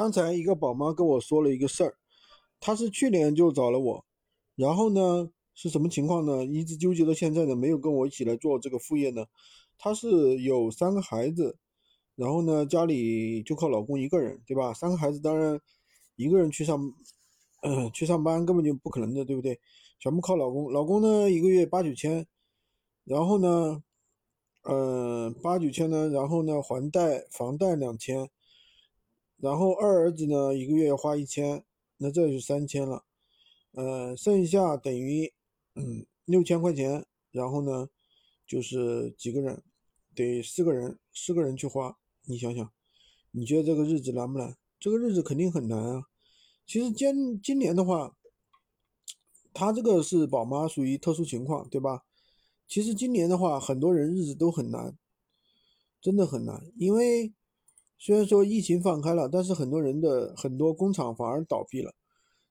刚才一个宝妈跟我说了一个事儿，她是去年就找了我，然后呢是什么情况呢？一直纠结到现在呢，没有跟我一起来做这个副业呢。她是有三个孩子，然后呢家里就靠老公一个人，对吧？三个孩子当然一个人去上，嗯，去上班根本就不可能的，对不对？全部靠老公，老公呢一个月八九千，然后呢，嗯，八九千呢，然后呢还贷房贷两千。然后二儿子呢，一个月要花一千，那这就三千了，呃，剩下等于嗯六千块钱。然后呢，就是几个人，得四个人，四个人去花。你想想，你觉得这个日子难不难？这个日子肯定很难啊。其实今今年的话，他这个是宝妈属于特殊情况，对吧？其实今年的话，很多人日子都很难，真的很难，因为。虽然说疫情放开了，但是很多人的很多工厂反而倒闭了。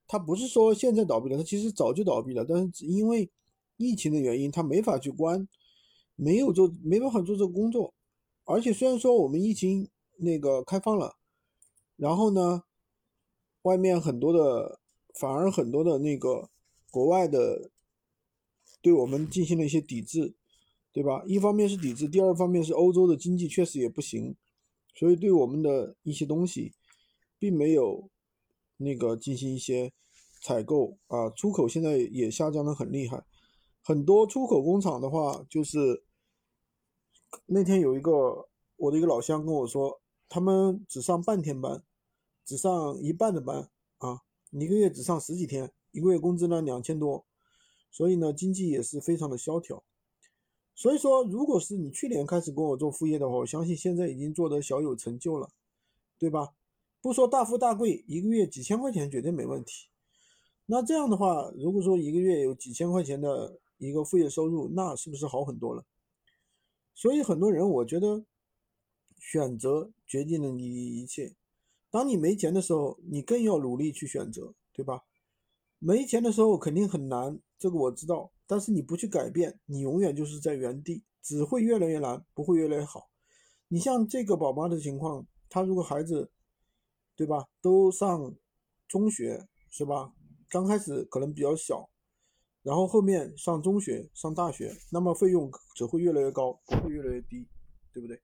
他不是说现在倒闭了，他其实早就倒闭了，但是因为疫情的原因，他没法去关，没有做，没办法做这个工作。而且虽然说我们疫情那个开放了，然后呢，外面很多的反而很多的那个国外的对我们进行了一些抵制，对吧？一方面是抵制，第二方面是欧洲的经济确实也不行。所以对我们的一些东西，并没有那个进行一些采购啊，出口现在也下降的很厉害。很多出口工厂的话，就是那天有一个我的一个老乡跟我说，他们只上半天班，只上一半的班啊，一个月只上十几天，一个月工资呢两千多，所以呢经济也是非常的萧条。所以说，如果是你去年开始跟我做副业的话，我相信现在已经做得小有成就了，对吧？不说大富大贵，一个月几千块钱绝对没问题。那这样的话，如果说一个月有几千块钱的一个副业收入，那是不是好很多了？所以很多人，我觉得选择决定了你一切。当你没钱的时候，你更要努力去选择，对吧？没钱的时候肯定很难，这个我知道。但是你不去改变，你永远就是在原地，只会越来越难，不会越来越好。你像这个宝妈的情况，她如果孩子，对吧，都上中学是吧？刚开始可能比较小，然后后面上中学、上大学，那么费用只会越来越高，不会越来越低，对不对？